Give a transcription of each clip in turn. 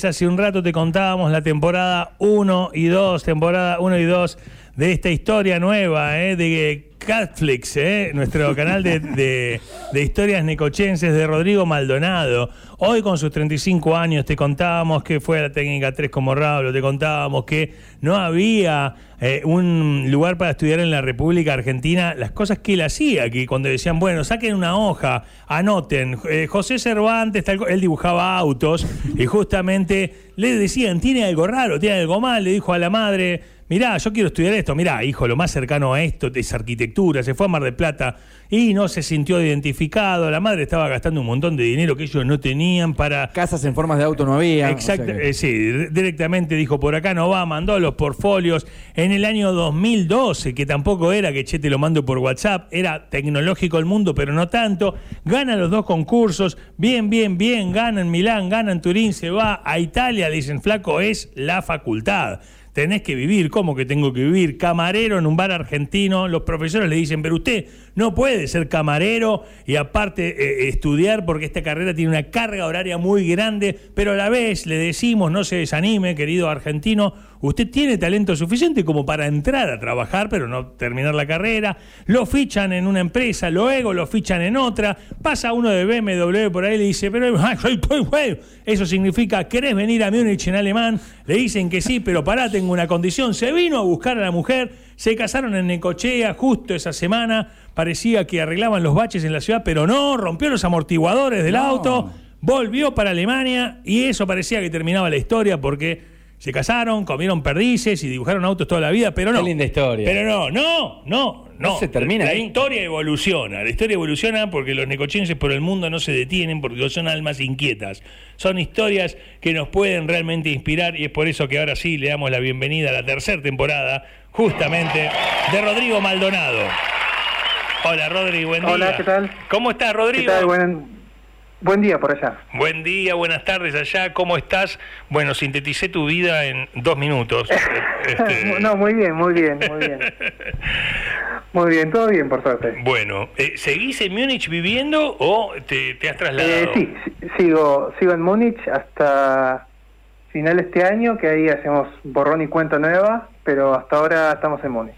Hace un rato te contábamos la temporada 1 y 2, temporada 1 y 2 de esta historia nueva eh, de Catflix, eh, nuestro canal de, de, historias necochenses de Rodrigo Maldonado. Hoy con sus 35 años te contábamos que fue a la técnica 3 como Rablo, te contábamos que no había eh, un lugar para estudiar en la República Argentina, las cosas que él hacía, que cuando decían, bueno, saquen una hoja, anoten, eh, José Cervantes, él dibujaba autos y justamente le decían, tiene algo raro, tiene algo mal, le dijo a la madre, mirá, yo quiero estudiar esto, mirá, hijo, lo más cercano a esto es arquitectura, se fue a Mar del Plata y no se sintió identificado, la madre estaba gastando un montón de dinero que ellos no tenían para... Casas en formas de auto no había. Exacto, o sea que... eh, sí, directamente dijo, por acá no va, mandó los portfolios en el año 2012, que tampoco era que che te lo mando por WhatsApp, era tecnológico el mundo, pero no tanto, gana los dos concursos, bien, bien, bien, gana en Milán, gana en Turín, se va a Italia, dicen, flaco, es la facultad tenés que vivir, ¿cómo que tengo que vivir? Camarero en un bar argentino, los profesores le dicen, pero usted no puede ser camarero y aparte eh, estudiar porque esta carrera tiene una carga horaria muy grande, pero a la vez le decimos, no se desanime, querido argentino, usted tiene talento suficiente como para entrar a trabajar, pero no terminar la carrera, lo fichan en una empresa, luego lo fichan en otra, pasa uno de BMW por ahí y le dice, pero eso significa, ¿querés venir a Múnich en alemán? Le dicen que sí, pero pará, tengo una condición, se vino a buscar a la mujer, se casaron en Necochea justo esa semana, parecía que arreglaban los baches en la ciudad, pero no, rompió los amortiguadores del no. auto, volvió para Alemania y eso parecía que terminaba la historia porque se casaron, comieron perdices y dibujaron autos toda la vida, pero no. Qué linda historia. Pero no, no, no, no. no se termina. La ahí. historia evoluciona. La historia evoluciona porque los necochenses por el mundo no se detienen porque son almas inquietas. Son historias que nos pueden realmente inspirar y es por eso que ahora sí le damos la bienvenida a la tercera temporada, justamente, de Rodrigo Maldonado. Hola, Rodrigo, buen día. Hola, ¿qué tal? ¿Cómo estás, Rodrigo? ¿Qué tal? Buen... Buen día por allá. Buen día, buenas tardes allá. ¿Cómo estás? Bueno, sinteticé tu vida en dos minutos. este... no, muy bien, muy bien, muy bien. Muy bien, todo bien, por suerte. Bueno, eh, ¿seguís en Múnich viviendo o te, te has trasladado? Eh, sí, sigo, sigo en Múnich hasta final de este año, que ahí hacemos borrón y cuenta nueva, pero hasta ahora estamos en Múnich.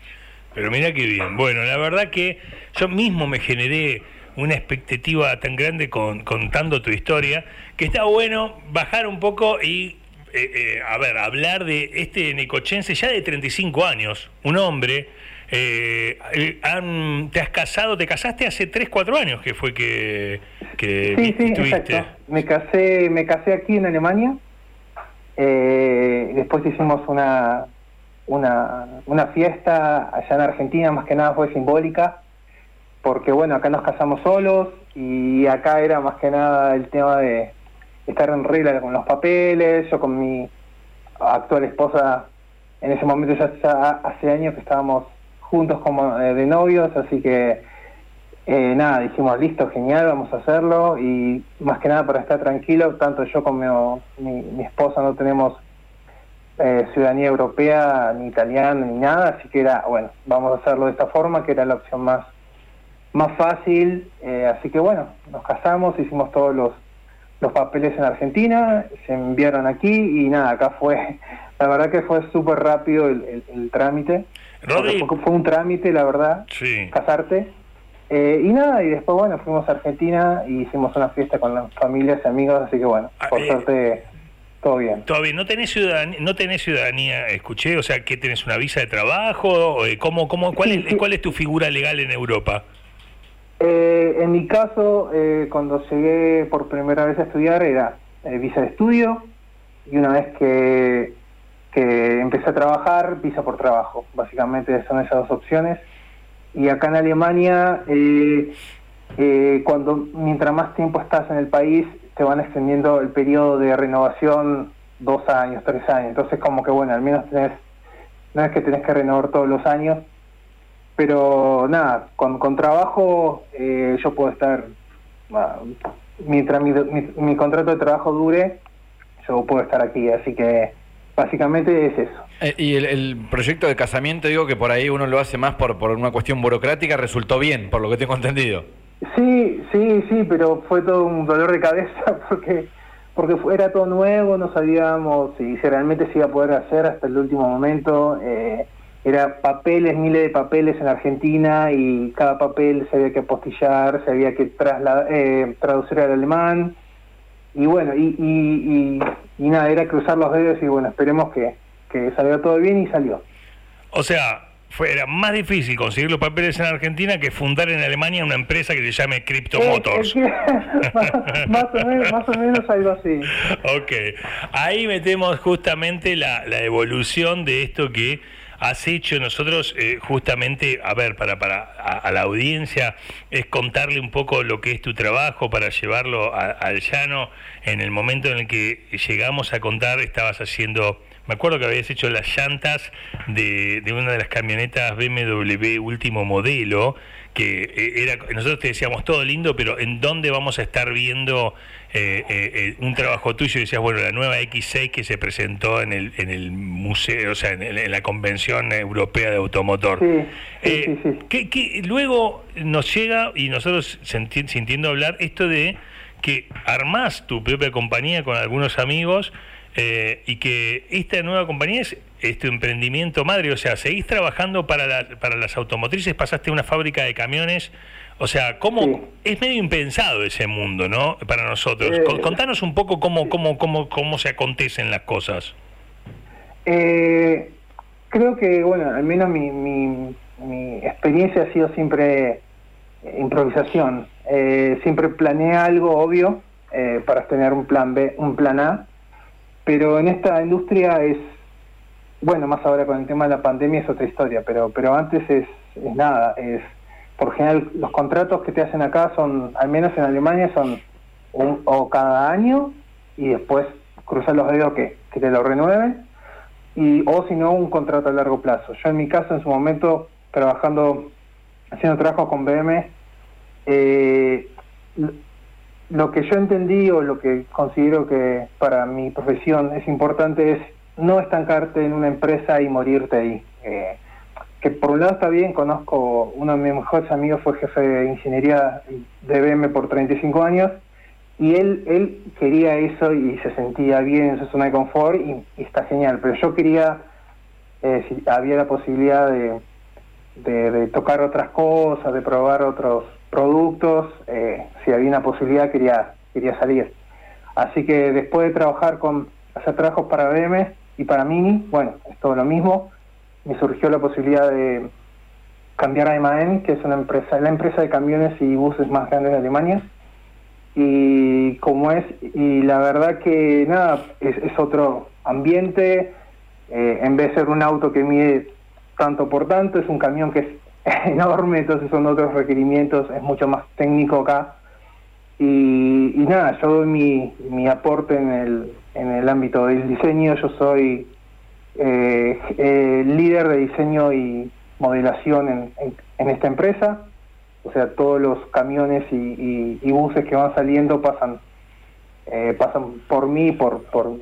Pero mira qué bien. Bueno, la verdad que yo mismo me generé una expectativa tan grande con, contando tu historia, que está bueno bajar un poco y, eh, eh, a ver, hablar de este necochense ya de 35 años, un hombre. Eh, han, ¿Te has casado? ¿Te casaste hace 3, 4 años que fue que, que sí, sí, estuviste? Exacto. Me casé, me casé aquí en Alemania. después hicimos una, una, una fiesta allá en Argentina, más que nada fue simbólica porque bueno, acá nos casamos solos y acá era más que nada el tema de estar en regla con los papeles, yo con mi actual esposa, en ese momento ya, hace años que estábamos juntos como eh, de novios, así que eh, nada, dijimos, listo, genial, vamos a hacerlo y más que nada para estar tranquilo, tanto yo como mi, mi esposa no tenemos eh, ciudadanía europea, ni italiana, ni nada, así que era, bueno, vamos a hacerlo de esta forma, que era la opción más más fácil, eh, así que bueno, nos casamos, hicimos todos los, los papeles en Argentina, se enviaron aquí y nada, acá fue, la verdad que fue súper rápido el, el, el trámite. Rodri. Fue, fue, un trámite, la verdad, sí. casarte. Eh, y nada, y después bueno, fuimos a Argentina y hicimos una fiesta con las familias y amigos, así que bueno, por eh, suerte todo bien. Todo bien. ¿No tenés ciudadanía, no tenés ciudadanía escuché? O sea, ¿que tenés una visa de trabajo? ¿Cómo, cómo, cuál, es. ¿Cuál es tu figura legal en Europa? Eh, en mi caso, eh, cuando llegué por primera vez a estudiar era eh, visa de estudio y una vez que, que empecé a trabajar, visa por trabajo. Básicamente son esas dos opciones. Y acá en Alemania, eh, cuando mientras más tiempo estás en el país, te van extendiendo el periodo de renovación dos años, tres años. Entonces como que bueno, al menos tenés, no es que tenés que renovar todos los años, pero nada, con, con trabajo eh, yo puedo estar, uh, mientras mi, mi, mi, contrato de trabajo dure, yo puedo estar aquí, así que básicamente es eso. Eh, y el, el, proyecto de casamiento, digo que por ahí uno lo hace más por, por una cuestión burocrática, resultó bien, por lo que tengo entendido. Sí, sí, sí, pero fue todo un dolor de cabeza porque porque era todo nuevo, no sabíamos si, realmente se iba a poder hacer hasta el último momento. Eh, era papeles, miles de papeles en Argentina y cada papel se había que apostillar, se había que eh, traducir al alemán. Y bueno, y, y, nada, era cruzar los dedos y bueno, esperemos que, que salga todo bien y salió. O sea, fue, era más difícil conseguir los papeles en Argentina que fundar en Alemania una empresa que se llame Crypto Motors. más, o menos, más, o menos, algo así. Ok, ahí metemos justamente la, la evolución de esto que has hecho nosotros eh, justamente, a ver, para, para a, la audiencia, es contarle un poco lo que es tu trabajo para llevarlo al llano. En el momento en el que llegamos a contar, estabas haciendo me acuerdo que habías hecho las llantas de, de una de las camionetas BMW último modelo, que eh, era nosotros te decíamos todo lindo, pero ¿en dónde vamos a estar viendo eh, eh, un trabajo tuyo? Y decías, bueno, la nueva X6 que se presentó en el, en el museo, o sea, en, la Convención Europea de Automotor. Sí, sí, Que, luego nos llega, y nosotros sintiendo hablar, esto de que armás tu propia compañía con algunos amigos, eh, y que esta nueva compañía es, este emprendimiento madre, o sea, seguís trabajando para, para las automotrices, pasaste una fábrica de camiones, o sea, cómo es medio impensado ese mundo, ¿no? Para nosotros. Eh, contanos un poco cómo, cómo, cómo, cómo se acontecen las cosas. Eh, creo que, bueno, al menos mi, mi, mi experiencia ha sido siempre improvisación. siempre planeé algo obvio para tener un plan B, un plan A pero en esta industria es, bueno, más ahora con el tema de la pandemia es otra historia, pero, pero antes es, es nada, es, por general los contratos que te hacen acá son, al menos en Alemania, son un, o cada año y después cruzar los dedos que, que te lo renueven, y, o si no, un contrato a largo plazo. Yo en mi caso, en su momento, trabajando, haciendo trabajo con BM, eh, lo que yo entendí o lo que considero que para mi profesión es importante es no estancarte en una empresa y morirte ahí. Eh, que por un lado está bien, conozco, uno de mis mejores amigos fue jefe de ingeniería de BM por 35 años y él, él quería eso y se sentía bien en su zona de confort y, está genial, pero yo quería, eh, si había la posibilidad de, de tocar otras cosas, de probar otros productos, eh, si había una posibilidad quería, quería salir. Así que después de trabajar con, hacer trabajos para BM y para Mini, bueno, es todo lo mismo, me surgió la posibilidad de cambiar a MAN, que es una empresa, la empresa de camiones y buses más grande de Alemania. Y como es, y la verdad que nada, es, otro ambiente, eh, en vez de ser un auto que mide tanto por tanto, es un camión que es enorme, entonces son otros requerimientos, es mucho más técnico acá. Y, nada, yo doy mi, mi aporte en el, en el ámbito del diseño, yo soy eh, eh, líder de diseño y modelación en, en, esta empresa, o sea, todos los camiones y, y buses que van saliendo pasan eh, pasan por mí, por, por,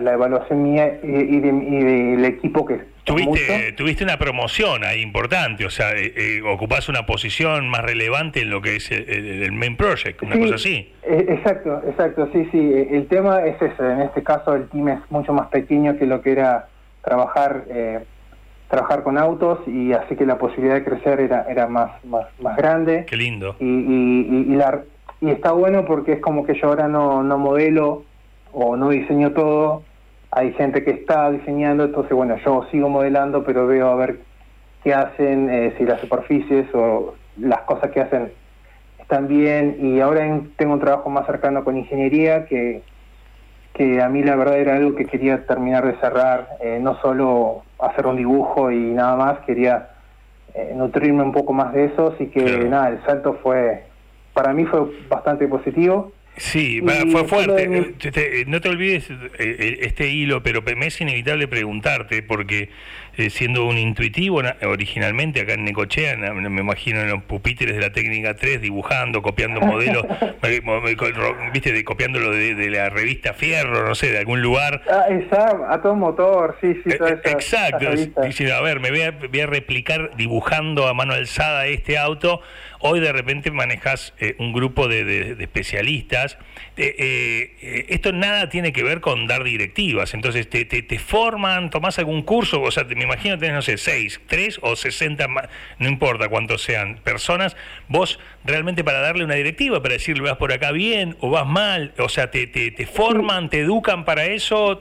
la evaluación mía y, del equipo que... Tuviste, tuviste una promoción ahí importante, o sea, eh, eh, ocupás una posición más relevante en lo que es el, main project, una cosa así. Eh, exacto, exacto, sí, sí. El tema es ese, en este caso el team es mucho más pequeño que lo que era trabajar trabajar con autos y así que la posibilidad de crecer era era más más, más grande. Qué lindo. Y, y, y la, y está bueno porque es como que yo ahora no, no modelo o no diseño todo, hay gente que está diseñando, entonces bueno, yo sigo modelando, pero veo a ver qué hacen, eh, si las superficies o las cosas que hacen están bien, y ahora tengo un trabajo más cercano con ingeniería que, que a mí la verdad era algo que quería terminar de cerrar, eh, no solo hacer un dibujo y nada más, quería eh, nutrirme un poco más de eso, así que nada, el salto fue para mí fue bastante positivo. Sí, fue fuerte. Eh, no te olvides eh, este hilo, pero me es inevitable preguntarte, porque eh, siendo un intuitivo originalmente acá en Necochea, me imagino en los pupitres de la técnica 3 dibujando, copiando modelos, viste, de, copiándolo de, la revista Fierro, no sé, de algún lugar. Ah, exacto, a todo motor, sí, sí. exacto, diciendo, a ver, me voy a, voy a replicar dibujando a mano alzada este auto hoy de repente manejas eh, un grupo de, especialistas. Eh, esto nada tiene que ver con dar directivas, entonces te, te, forman, tomás algún curso, o sea, me imagino tenés, no sé, seis, tres o sesenta, no importa cuántos sean personas, vos realmente para darle una directiva, para decirle vas por acá bien o vas mal, o sea, te, te, te forman, te educan para eso.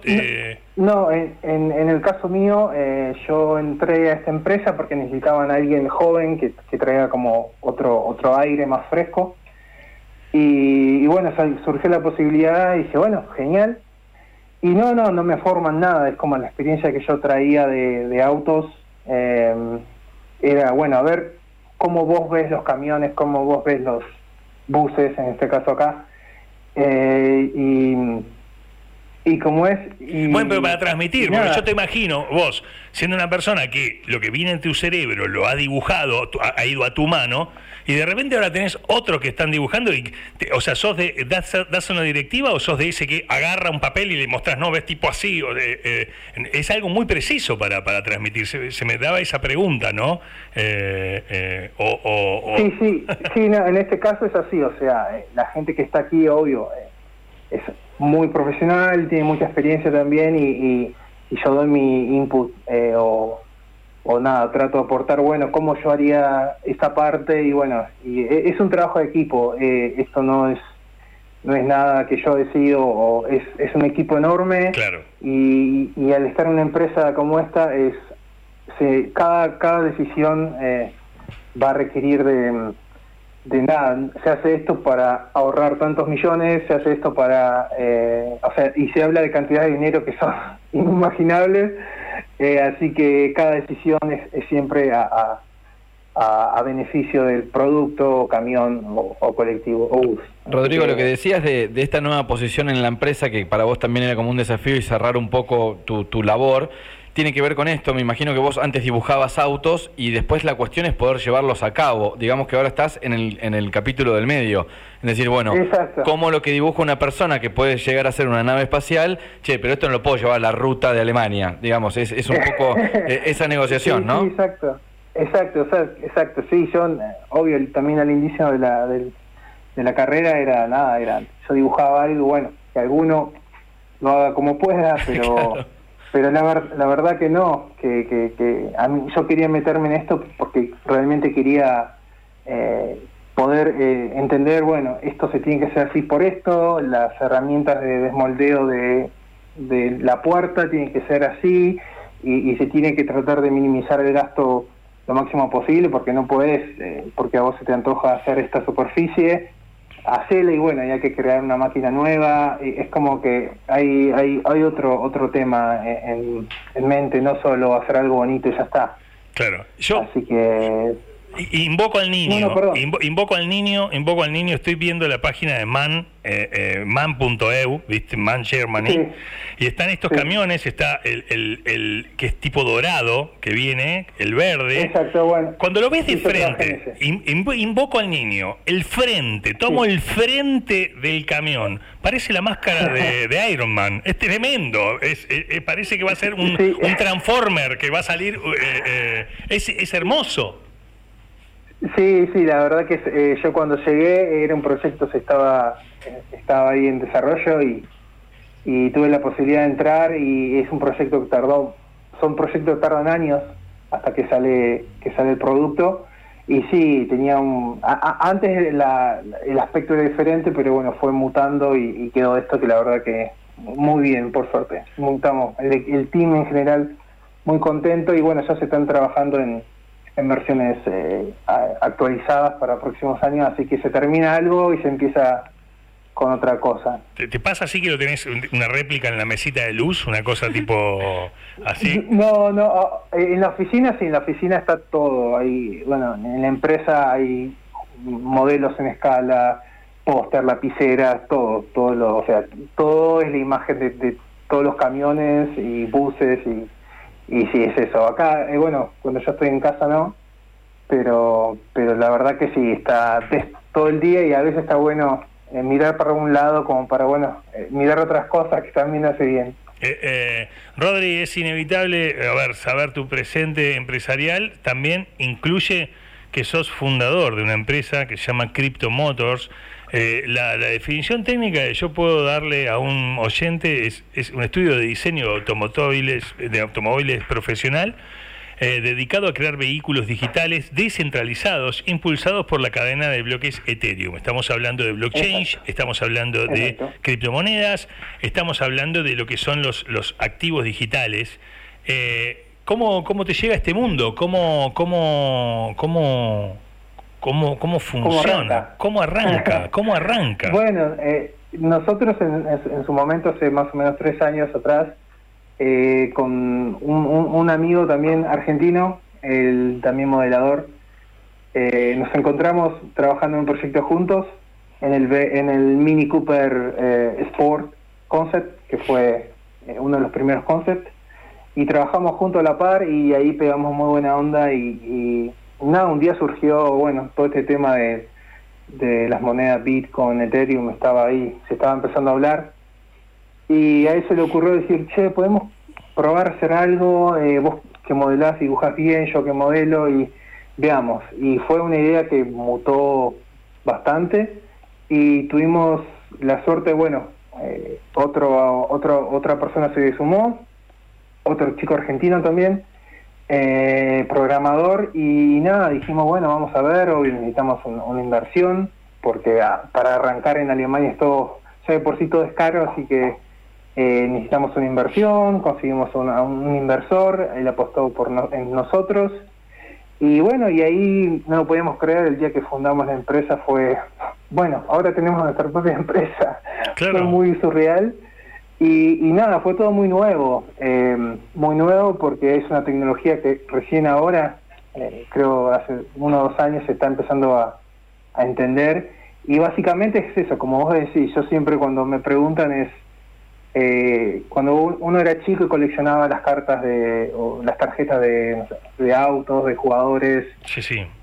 No, en, en, el caso mío, eh, yo entré a esta empresa porque necesitaban a alguien joven que, que traiga como otro, otro aire más fresco. Y, bueno, surgió la posibilidad y dije, bueno, genial. Y no, no, no me forman nada, es como la experiencia que yo traía de, de autos. Eh, era, bueno, a ver cómo vos ves los camiones, cómo vos ves los buses, en este caso acá. Eh, y y como es... bueno, pero para transmitir, porque yo te imagino, vos, siendo una persona que lo que viene en tu cerebro lo ha dibujado, ha, ido a tu mano, y de repente ahora tenés otros que están dibujando, y o sea, sos de, das, una directiva o sos de ese que agarra un papel y le mostrás, no, ves tipo así, o eh, es algo muy preciso para, para transmitir, se, me daba esa pregunta, ¿no? Eh, eh, o, Sí, sí, sí en este caso es así, o sea, la gente que está aquí, obvio, es muy profesional, tiene mucha experiencia también y, yo doy mi input eh, o, nada, trato de aportar, bueno, cómo yo haría esta parte y bueno, y e, es un trabajo de equipo, eh, esto no es no es nada que yo decido, o es, es un equipo enorme claro. y, y, al estar en una empresa como esta, es cada, cada decisión eh, va a requerir de de nada, se hace esto para ahorrar tantos millones, se hace esto para, eh, o sea, y se habla de cantidades de dinero que son inimaginables, eh, así que cada decisión es, siempre a, a, beneficio del producto, camión o, colectivo o bus. Rodrigo, lo que decías de, de, esta nueva posición en la empresa, que para vos también era como un desafío y cerrar un poco tu, tu labor, tiene que ver con esto. Me imagino que vos antes dibujabas autos y después la cuestión es poder llevarlos a cabo. Digamos que ahora estás en el, en el capítulo del medio. Es decir, bueno, como lo que dibuja una persona que puede llegar a ser una nave espacial, che, pero esto no lo puedo llevar a la ruta de Alemania. Digamos, es, es un poco eh, esa negociación, ¿no? Sí, exacto. Exacto, exacto. Sí, yo, obvio, también al inicio de la, de la carrera era nada, era yo dibujaba algo, bueno, que alguno lo haga como pueda, pero pero la, verdad que no, que, que, a mí, yo quería meterme en esto porque realmente quería eh, poder eh, entender, bueno, esto se tiene que hacer así por esto, las herramientas de desmoldeo de, de la puerta tienen que ser así y, se tiene que tratar de minimizar el gasto lo máximo posible porque no puedes, eh, porque a vos se te antoja hacer esta superficie hacerle y bueno, hay que crear una máquina nueva, es como que hay, hay, hay otro, otro tema en, en mente, no solo hacer algo bonito y ya está. Claro, yo... Así que Invoco al niño, invoco al niño, invoco al niño, estoy viendo la página de Man, eh, eh, man.eu, ¿viste? Man Germany, y están estos camiones, está el, el, el, que es tipo dorado, que viene, el verde. Exacto, bueno. Cuando lo ves de frente, invoco al niño, el frente, tomo el frente del camión, parece la máscara de, Iron Man, es tremendo, es, parece que va a ser un, un Transformer que va a salir, eh, es, es hermoso. Sí, sí, la verdad que eh, yo cuando llegué era un proyecto se estaba estaba ahí en desarrollo y, y tuve la posibilidad de entrar y es un proyecto que tardó, son proyectos que tardan años hasta que sale que sale el producto. Y sí tenía un antes la, el aspecto era diferente pero bueno fue mutando y, quedó esto que la verdad que muy bien por suerte. Mutamos el, el team en general muy contento y bueno ya se están trabajando en en versiones eh, actualizadas para próximos años, así que se termina algo y se empieza con otra cosa. ¿Te, pasa así que lo tenés una réplica en la mesita de luz, una cosa tipo así? No, no, ah, en la oficina sí, en la oficina está todo, ahí, bueno, en la empresa hay modelos en escala, póster, lapiceras, todo, todo lo, o sea, todo es la imagen de, de todos los camiones y buses y y sí, es eso. Acá, eh, bueno, cuando yo estoy en casa no, pero, pero la verdad que sí, está todo el día y a veces está bueno eh, mirar para un lado como para, bueno, eh, mirar otras cosas que también hace bien. Rodri, es inevitable, a ver, saber tu presente empresarial también incluye que sos fundador de una empresa que se llama Crypto Motors. Eh, la, definición técnica que yo puedo darle a un oyente es, es un estudio de diseño de automóviles, de automóviles profesional eh, dedicado a crear vehículos digitales descentralizados impulsados por la cadena de bloques Ethereum. Estamos hablando de blockchain, estamos hablando de criptomonedas, estamos hablando de lo que son los, los activos digitales. Eh, ¿cómo, ¿Cómo te llega este mundo? ¿Cómo, cómo, cómo, cómo, cómo funciona? ¿Cómo arranca? ¿Cómo arranca? bueno, eh, nosotros en, en, su momento, hace más o menos tres años atrás, eh, con un, amigo también argentino, el también modelador. Eh, nos encontramos trabajando en un proyecto juntos en el, en el Mini Cooper Sport Concept, que fue uno de los primeros concepts, y trabajamos juntos a la par y ahí pegamos muy buena onda y, nada, un día surgió, bueno, todo este tema de, de las monedas Bitcoin, Ethereum, estaba ahí, se estaba empezando a hablar y a se le ocurrió decir, che, podemos probar hacer algo, eh, vos que modelás dibujás bien, yo que modelo y veamos. Y fue una idea que mutó bastante y tuvimos la suerte, bueno, eh, otro, otro, otra persona se sumó, otro chico argentino también, eh, programador y nada, dijimos, bueno, vamos a ver, hoy necesitamos una inversión porque ah, para arrancar en Alemania esto, ya de por sí todo es caro, así que eh, necesitamos una inversión, conseguimos un inversor, él apostó por en nosotros. Y bueno, y ahí no lo podíamos creer, el día que fundamos la empresa fue, bueno, ahora tenemos nuestra propia empresa. Fue muy surreal. Y, nada, fue todo muy nuevo, eh, muy nuevo porque es una tecnología que recién ahora, eh, creo hace uno o dos años, se está empezando a, a entender. Y básicamente es eso, como vos decís, yo siempre cuando me preguntan es, eh, cuando uno era chico y coleccionaba las cartas de o las tarjetas de, de autos, de jugadores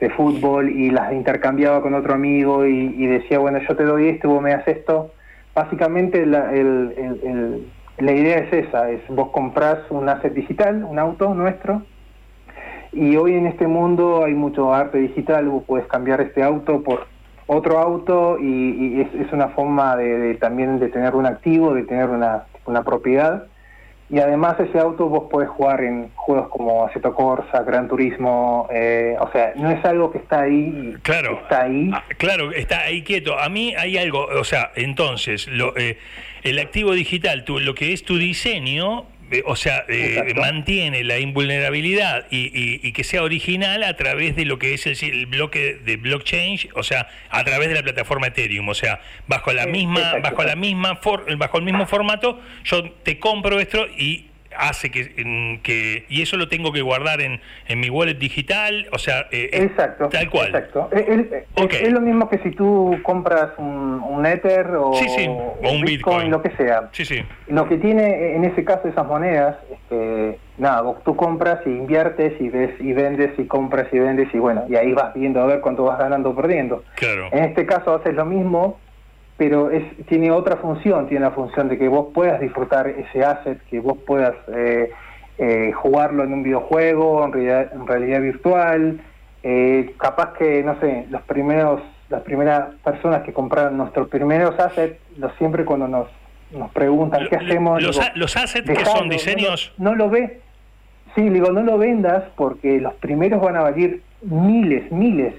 de fútbol y las intercambiaba con otro amigo y, decía, bueno, yo te doy esto y vos me das esto, básicamente la, la idea es esa, es vos comprás un asset digital, un auto nuestro, y hoy en este mundo hay mucho arte digital, vos puedes cambiar este auto por otro auto y, es, una forma de, también de tener un activo, de tener una, una propiedad. Y además ese auto vos podés jugar en juegos como Assetto Corsa, Gran Turismo, eh, o sea, no es algo que está ahí. Claro. Está ahí. Ah, claro, está ahí quieto. A mí hay algo, o sea, entonces, lo, eh, el activo digital, tu, lo que es tu diseño, o sea, eh, mantiene la invulnerabilidad y, que sea original a través de lo que es el, bloque de blockchain, o sea, a través de la plataforma Ethereum, o sea, bajo la misma, bajo la misma, bajo el mismo formato, yo te compro esto y hace que, que, y eso lo tengo que guardar en, en mi wallet digital, o sea, eh, exacto, tal cual. Exacto. Es, lo mismo que si tú compras un, un Ether o, un Bitcoin, lo que sea. Sí, sí. Lo que tiene en ese caso esas monedas es que nada, vos tú compras y inviertes y ves y vendes y compras y vendes y bueno, y ahí vas viendo a ver cuánto vas ganando o perdiendo. Claro. En este caso haces lo mismo pero es, tiene otra función, tiene la función de que vos puedas disfrutar ese asset, que vos puedas eh, eh, jugarlo en un videojuego, en realidad, en realidad virtual, eh, capaz que, no sé, los primeros, las primeras personas que compraron nuestros primeros assets, lo siempre cuando nos, nos preguntan qué hacemos... Los, los assets que son diseños... No, lo ve, sí, digo, no lo vendas porque los primeros van a valer miles, miles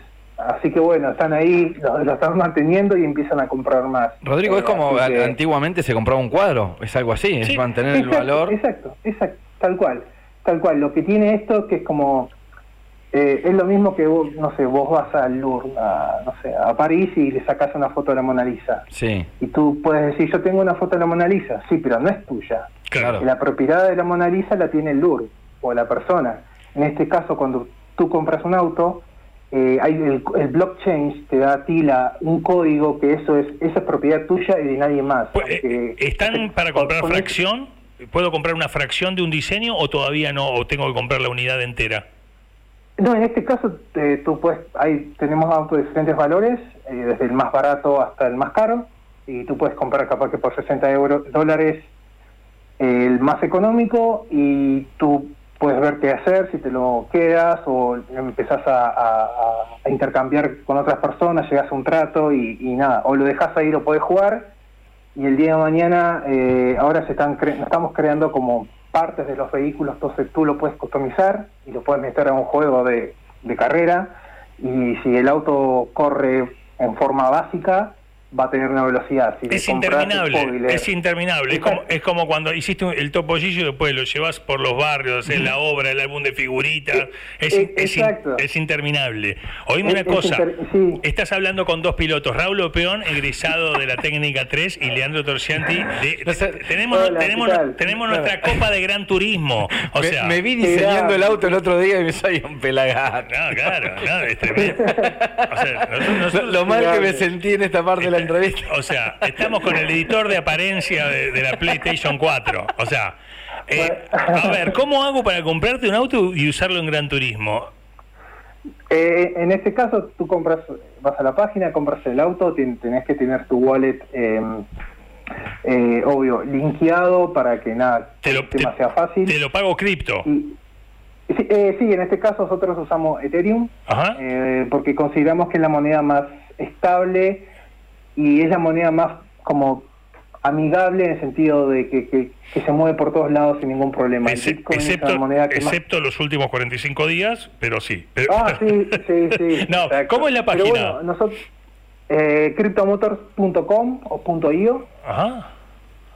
Así que bueno, están ahí, lo, están manteniendo y empiezan a comprar más. Rodrigo, es como antiguamente se compraba un cuadro, es algo así, es mantener el valor. Exacto, exacto, tal cual, tal cual. Lo que tiene esto que es como, eh, es lo mismo que vos, no sé, vos vas al Louvre, a, no sé, a París y le sacas una foto de la Mona Lisa. Sí. Y tú puedes decir, yo tengo una foto de la Mona Lisa, sí, pero no es tuya. Claro. La propiedad de la Mona Lisa la tiene el Louvre o la persona. En este caso, cuando tú compras un auto, eh, hay el, blockchain te da a ti la, un código que eso es esa es propiedad tuya y de nadie más. Pues, eh, ¿Están para comprar fracción? ¿Puedo comprar una fracción de un diseño o todavía no? ¿O tengo que comprar la unidad entera? No, en este caso eh, tú puedes, hay, tenemos autos de diferentes valores, desde el más barato hasta el más caro, y tú puedes comprar capaz que por 60 euros, dólares el más económico y tú puedes ver qué hacer, si te lo quedas o empezás a, intercambiar con otras personas, llegas a un trato y, nada, o lo dejas ahí, lo puedes jugar. Y el día de mañana eh, ahora se están estamos creando como partes de los vehículos, entonces tú lo puedes customizar y lo puedes meter a un juego de carrera. Y si el auto corre en forma básica, va a tener una velocidad. es, interminable, es interminable, es como, es como cuando hiciste el topollillo y después lo llevas por los barrios, en la obra, el álbum de figuritas, es, es, interminable. Oíme una cosa, estás hablando con dos pilotos, Raúl Opeón, egresado de la técnica 3, y Leandro Torcianti. tenemos tenemos, tenemos nuestra copa de gran turismo. O sea, me, vi diseñando el auto el otro día y me salió un pelagán. No, claro, no, es tremendo. O sea, lo mal que me sentí en esta parte de la o sea, estamos con el editor de apariencia de, la PlayStation 4. O sea, eh, a ver, ¿cómo hago para comprarte un auto y usarlo en Gran Turismo? Eh, en este caso, tú compras, vas a la página, compras el auto, tenés que tener tu wallet, em, eh, obvio, linkeado para que nada, te lo, el tema sea fácil. Te lo pago cripto. sí, en este caso nosotros usamos Ethereum, porque consideramos que es la moneda más estable y es la moneda más como amigable en el sentido de que, que, se mueve por todos lados sin ningún problema. excepto, los últimos 45 días, pero sí. Ah, sí, sí, sí. no, ¿cómo es la página? nosotros, eh, cryptomotors.com o .io. Ajá.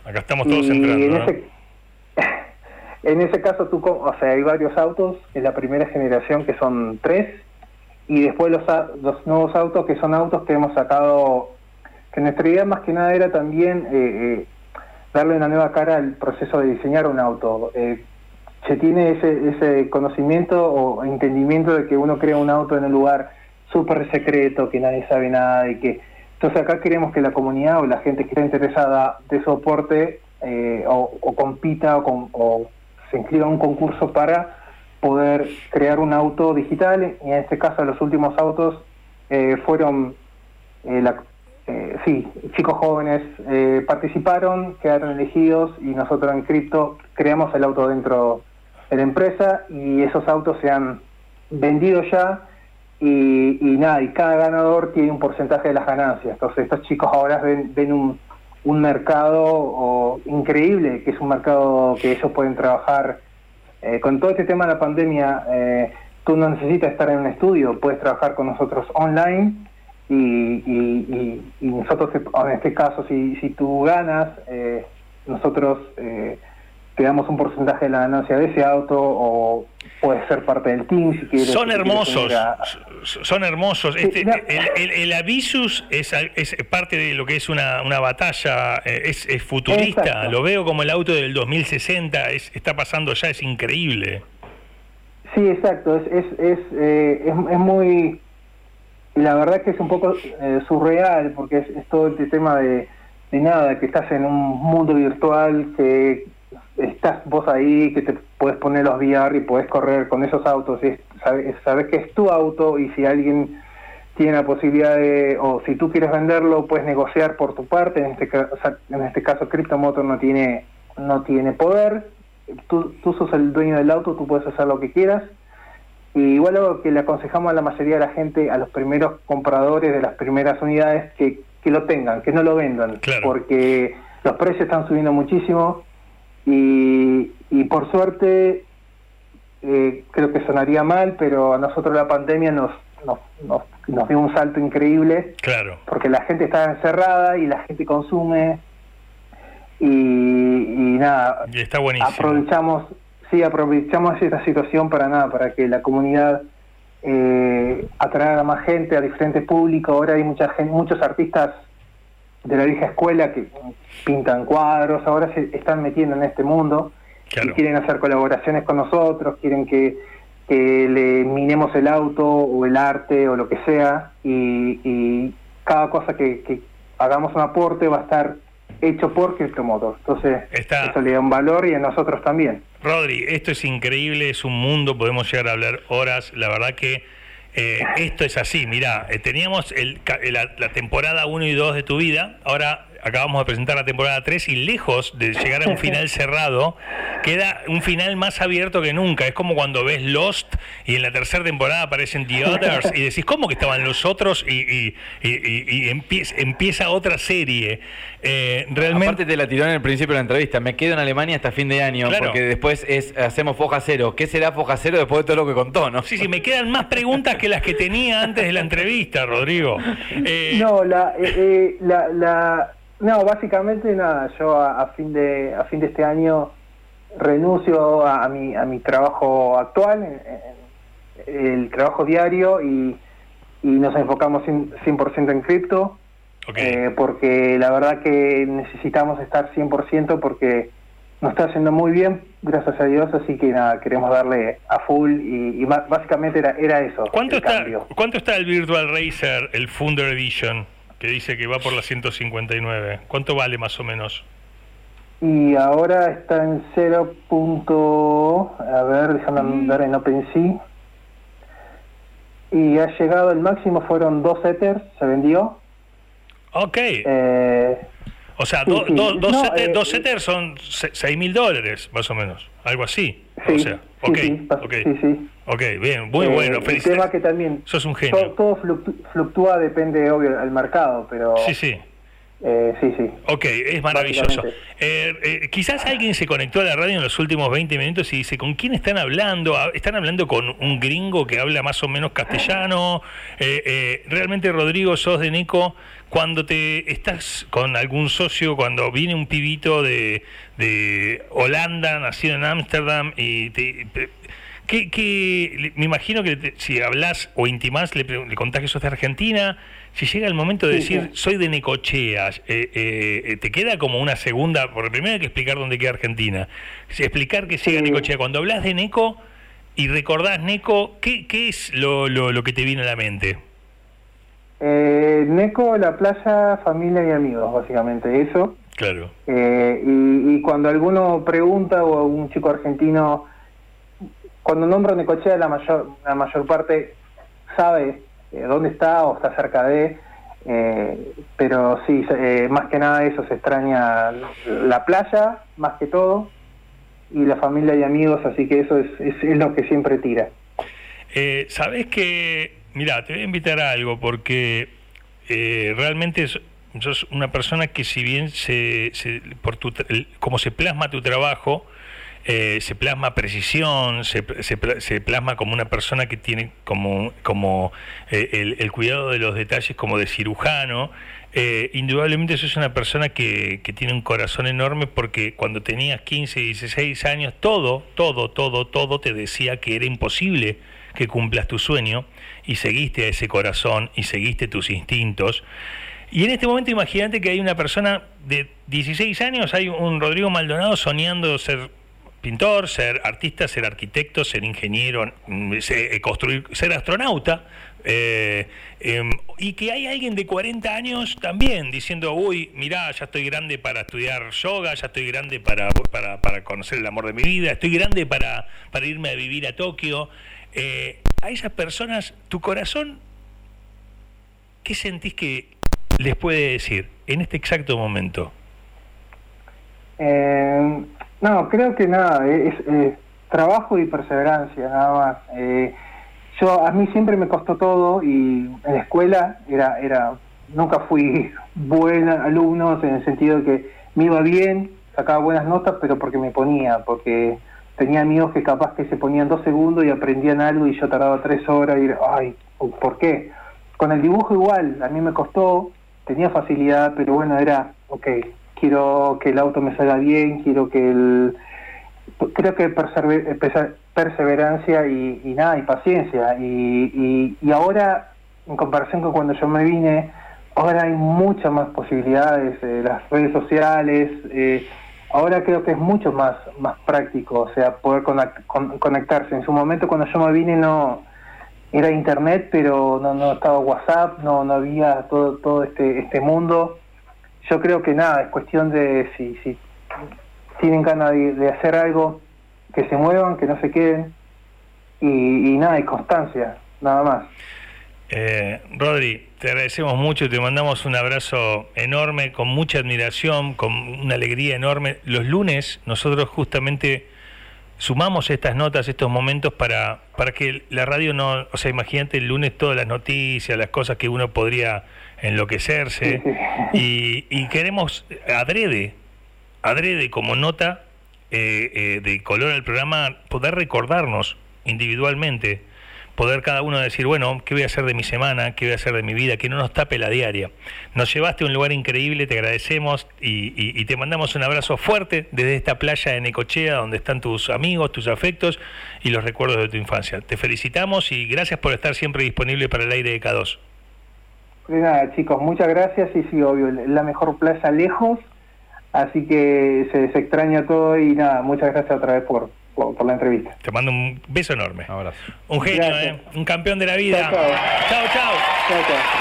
Acá estamos todos entrando. En, ese, en ese caso, tú, o sea, hay varios autos en la primera generación que son tres, y después los, los nuevos autos que son autos que hemos sacado que nuestra idea más que nada era también eh, eh, darle una nueva cara al proceso de diseñar un auto. Eh, se tiene ese, conocimiento o entendimiento de que uno crea un auto en un lugar súper secreto, que nadie sabe nada y que... Entonces acá queremos que la comunidad o la gente que está interesada de soporte o, compita o, o se inscriba a un concurso para poder crear un auto digital y en este caso los últimos autos fueron la, eh, sí, chicos jóvenes eh, participaron, quedaron elegidos y nosotros en Crypto creamos el auto dentro de la empresa y esos autos se han vendido ya y, nada, y cada ganador tiene un porcentaje de las ganancias. Entonces estos chicos ahora ven, un, un mercado increíble, que es un mercado que ellos pueden trabajar. Eh, con todo este tema de la pandemia, eh, tú no necesitas estar en un estudio, puedes trabajar con nosotros online y, nosotros, en este caso, si, si tú ganas, eh, nosotros eh, te damos un porcentaje de la ganancia de ese auto o puedes ser parte del team si quieres. Son hermosos, son hermosos. Este, el, el, Avisus es, es, parte de lo que es una, una batalla, eh, es, es futurista, lo veo como el auto del 2060, es, está pasando ya, es increíble. Sí, exacto, es, es, es, es, es muy la verdad que es un poco eh, surreal porque es, todo este tema de, nada, que estás en un mundo virtual, que estás vos ahí, que te puedes poner los VR y puedes correr con esos autos y sabes, que es tu auto y si alguien tiene la posibilidad de, o si tú quieres venderlo, puedes negociar por tu parte, en este, en este caso Cryptomotor no tiene, no tiene poder, tú, tú sos el dueño del auto, tú puedes hacer lo que quieras y igual algo que le aconsejamos a la mayoría de la gente, a los primeros compradores de las primeras unidades, que, que lo tengan, que no lo vendan, porque los precios están subiendo muchísimo y, y por suerte eh, creo que sonaría mal, pero a nosotros la pandemia nos, nos, nos, dio un salto increíble, claro. porque la gente está encerrada y la gente consume y, y nada, y está buenísimo. aprovechamos sí, aprovechamos esta situación para nada, para que la comunidad eh, atraiga a más gente, a diferentes públicos. Ahora hay mucha gente, muchos artistas de la vieja escuela que pintan cuadros, ahora se están metiendo en este mundo y quieren hacer colaboraciones con nosotros, quieren que, le minemos el auto o el arte o lo que sea y, cada cosa que, que hagamos un aporte va a estar hecho por Cryptomotor. Entonces, eso le da un valor y a nosotros también. Rodri, esto es increíble, es un mundo, podemos llegar a hablar horas. La verdad que eh, esto es así. Mirá, eh, teníamos el, la, temporada 1 y 2 de tu vida, ahora acabamos de presentar la temporada 3 y lejos de llegar a un final cerrado, queda un final más abierto que nunca. Es como cuando ves Lost y en la tercera temporada aparecen The Others y decís, ¿cómo que estaban los otros? Y, y, empieza, empieza, otra serie. Eh, realmente... Aparte te la tiró en el principio de la entrevista, me quedo en Alemania hasta fin de año, porque después es hacemos foja cero. ¿Qué será foja cero después de todo lo que contó, no? Sí, sí, me quedan más preguntas que las que tenía antes de la entrevista, Rodrigo. Eh, no, la, eh, la, la, no, básicamente nada, yo a, fin de a fin de este año renuncio a, mi a mi trabajo actual, el trabajo diario y, y nos enfocamos 100%, en cripto. Eh, porque la verdad que necesitamos estar 100% porque nos está haciendo muy bien, gracias a Dios, así que nada, queremos darle a full y, básicamente era, era eso. ¿Cuánto, está, ¿Cuánto está el Virtual Racer, el Funder Edition, que dice que va por las 159? ¿Cuánto vale más o menos? Y ahora está en 0. a ver, déjame mm. ver en OpenSea. Y ha llegado, el máximo fueron dos Ethers, se vendió. Ok. Eh, o sea, dos eh, dos son 6 mil dólares, más o menos, algo así. o sea, ok, sí, ok, bien, muy eh, bueno. El tema que también sos un genio. Todo, fluctúa, depende, obvio, al mercado, pero... Sí, sí. Eh, sí, sí. Ok, es maravilloso. Eh, eh, quizás alguien se conectó a la radio en los últimos 20 minutos y dice, ¿con quién están hablando? Ah, ¿Están hablando con un gringo que habla más o menos castellano? realmente, Rodrigo, sos de Nico, cuando te estás con algún socio, cuando viene un pibito de, de Holanda, nacido en Ámsterdam, y te, que, me imagino que si hablas o intimás, le, le contás que sos de Argentina, si llega el momento de decir soy de Necochea, eh, eh, te queda como una segunda, porque primero hay que explicar dónde queda Argentina, explicar que llega Necochea. Cuando hablas de Neco y recordás Neco, ¿qué, qué es lo, lo, que te viene a la mente? Eh, Neco, la playa, familia y amigos, básicamente, eso. Claro. Eh, y, y, cuando alguno pregunta o un chico argentino, cuando nombro Necochea, la mayor, la mayor parte sabe eh, dónde está o está cerca de, eh, pero sí, eh, más que nada eso, se extraña la playa, más que todo, y la familia y amigos, así que eso es, es, lo que siempre tira. Eh, Sabes que, mira, te voy a invitar a algo, porque realmente sos una persona que si bien se, se por tu, como se plasma tu trabajo, eh, se plasma precisión, se, se, plasma como una persona que tiene como, como eh, el, cuidado de los detalles como de cirujano. Eh, indudablemente sos una persona que, que, tiene un corazón enorme porque cuando tenías 15, 16 años, todo, todo, todo, todo te decía que era imposible que cumplas tu sueño y seguiste a ese corazón y seguiste tus instintos. Y en este momento imagínate que hay una persona de 16 años, hay un Rodrigo Maldonado soñando ser pintor, ser artista, ser arquitecto, ser ingeniero, mm, eh, construir, ser astronauta. Eh, em, y que hay alguien de 40 años también diciendo, uy, mirá, ya estoy grande para estudiar yoga, ya estoy grande para, para, conocer el amor de mi vida, estoy grande para, para irme a vivir a Tokio. Eh, a esas personas, tu corazón, ¿qué sentís que les puede decir en este exacto momento? No, creo que nada, es, trabajo y perseverancia, nada más. Eh, yo a mí siempre me costó todo y en la escuela era era nunca fui buen alumno en el sentido de que me iba bien, sacaba buenas notas, pero porque me ponía, porque tenía amigos que capaz que se ponían dos segundos y aprendían algo y yo tardaba tres horas y ay, ¿por qué? Con el dibujo igual, a mí me costó, tenía facilidad, pero bueno, era, ok, quiero que el auto me salga bien, quiero que el... Creo que perseverancia y, nada, y paciencia. Y, y, ahora, en comparación con cuando yo me vine, ahora hay muchas más posibilidades, eh, las redes sociales, eh, ahora creo que es mucho más, más práctico, o sea, poder conectarse. En su momento cuando yo me vine no era internet, pero no, no estaba WhatsApp, no, no había todo, todo este, este mundo yo creo que nada, es cuestión de si, si tienen ganas de, hacer algo, que se muevan, que no se queden y, y nada, y constancia, nada más. Eh, Rodri, te agradecemos mucho, te mandamos un abrazo enorme, con mucha admiración, con una alegría enorme. Los lunes nosotros justamente sumamos estas notas, estos momentos para, para que la radio no, o sea, imagínate el lunes todas las noticias, las cosas que uno podría enloquecerse. Y, y queremos adrede, adrede como nota eh, eh, de color al programa, poder recordarnos individualmente poder cada uno decir, bueno, ¿qué voy a hacer de mi semana? ¿Qué voy a hacer de mi vida? Que no nos tape la diaria. Nos llevaste a un lugar increíble, te agradecemos y, te mandamos un abrazo fuerte desde esta playa de Necochea, donde están tus amigos, tus afectos y los recuerdos de tu infancia. Te felicitamos y gracias por estar siempre disponible para el aire de K2. Pues nada, chicos, muchas gracias y sí, obvio, la mejor playa lejos, así que se, se extraña todo y nada, muchas gracias otra vez por, por, la entrevista. Te mando un beso enorme. Abrazo. Un genio, ¿eh? un campeón de la vida. Chao, chao.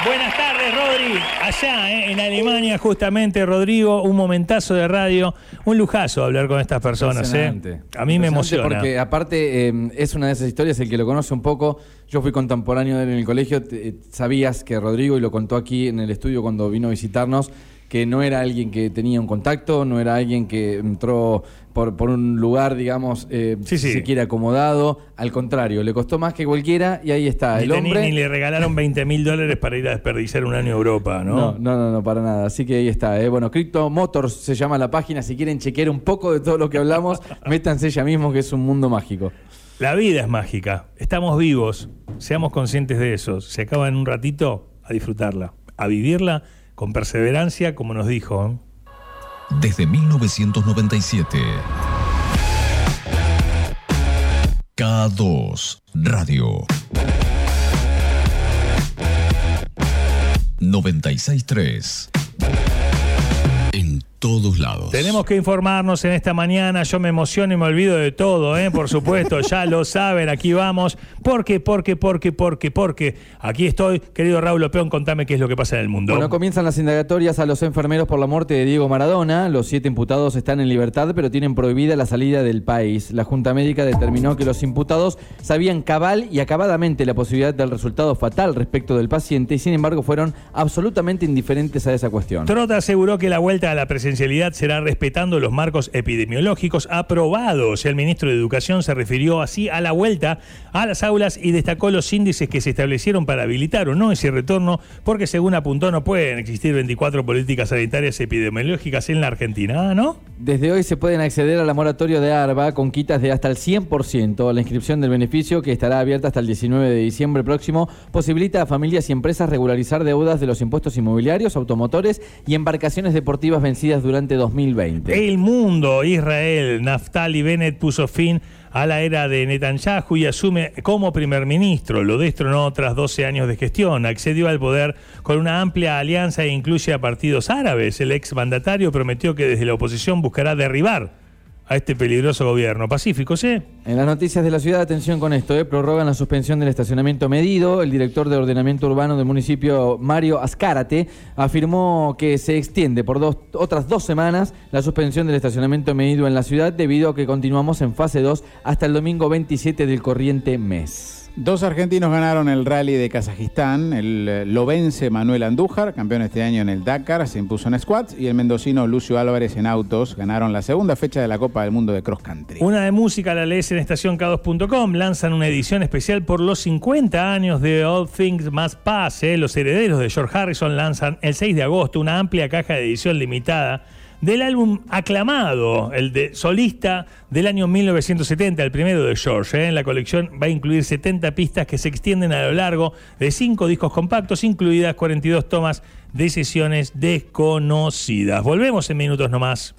Buenas tardes, Rodri. Allá, ¿eh? en Alemania, justamente, Rodrigo, un momentazo de radio. Un lujazo hablar con estas personas. ¿eh? A mí me emociona. Porque aparte eh, es una de esas historias, el que lo conoce un poco, yo fui contemporáneo de él en el colegio, sabías que Rodrigo, y lo contó aquí en el estudio cuando vino a visitarnos, que no era alguien que tenía un contacto, no era alguien que entró por, por un lugar, digamos, eh, sí, sí. siquiera acomodado. Al contrario, le costó más que cualquiera y ahí está. Ni el hombre. Ni, le regalaron 20 mil dólares para ir a desperdiciar un año a Europa, ¿no? No, no, no, para nada. Así que ahí está. ¿eh? Bueno, Crypto Motors se llama la página. Si quieren chequear un poco de todo lo que hablamos, métanse ya mismo que es un mundo mágico. La vida es mágica. Estamos vivos. Seamos conscientes de eso. Se acaba en un ratito a disfrutarla, a vivirla con perseverancia, como nos dijo. Desde 1997. K2 Radio 963 todos lados. Tenemos que informarnos en esta mañana. Yo me emociono y me olvido de todo, ¿eh? por supuesto. ya lo saben, aquí vamos. Porque, porque, porque, porque, porque. Aquí estoy, querido Raúl Lopeón, contame qué es lo que pasa en el mundo. Bueno, comienzan las indagatorias a los enfermeros por la muerte de Diego Maradona. Los siete imputados están en libertad, pero tienen prohibida la salida del país. La Junta Médica determinó que los imputados sabían cabal y acabadamente la posibilidad del resultado fatal respecto del paciente y, sin embargo, fueron absolutamente indiferentes a esa cuestión. Trota aseguró que la vuelta a la presencia será respetando los marcos epidemiológicos aprobados. El ministro de Educación se refirió así a la vuelta a las aulas y destacó los índices que se establecieron para habilitar o no ese retorno, porque según apuntó no pueden existir 24 políticas sanitarias epidemiológicas en la Argentina, ¿ah, ¿no? Desde hoy se pueden acceder al laboratorio de ARBA con quitas de hasta el 100%. La inscripción del beneficio, que estará abierta hasta el 19 de diciembre próximo, posibilita a familias y empresas regularizar deudas de los impuestos inmobiliarios, automotores y embarcaciones deportivas vencidas durante 2020. El mundo, Israel, Naftali Bennett puso fin a la era de Netanyahu y asume como primer ministro. Lo destronó tras 12 años de gestión. Accedió al poder con una amplia alianza e incluye a partidos árabes. El ex mandatario prometió que desde la oposición buscará derribar a este peligroso gobierno. Pacífico, ¿sí? En las noticias de la ciudad, atención con esto, ¿eh? prorrogan la suspensión del estacionamiento medido. El director de ordenamiento urbano del municipio, Mario Azcárate, afirmó que se extiende por dos, otras dos semanas la suspensión del estacionamiento medido en la ciudad debido a que continuamos en fase 2 hasta el domingo 27 del corriente mes. Dos argentinos ganaron el rally de Kazajistán. El eh, lobense Manuel Andújar, campeón este año en el Dakar, se impuso en squats. Y el mendocino Lucio Álvarez en autos ganaron la segunda fecha de la Copa del Mundo de Cross Country. Una de música la lees en estacionk2.com. Lanzan una edición especial por los 50 años de All Things Must Pass. Eh. Los herederos de George Harrison lanzan el 6 de agosto una amplia caja de edición limitada del álbum aclamado, el de solista del año 1970, el primero de George. ¿eh? En la colección va a incluir 70 pistas que se extienden a lo largo de 5 discos compactos, incluidas 42 tomas de sesiones desconocidas. Volvemos en minutos nomás.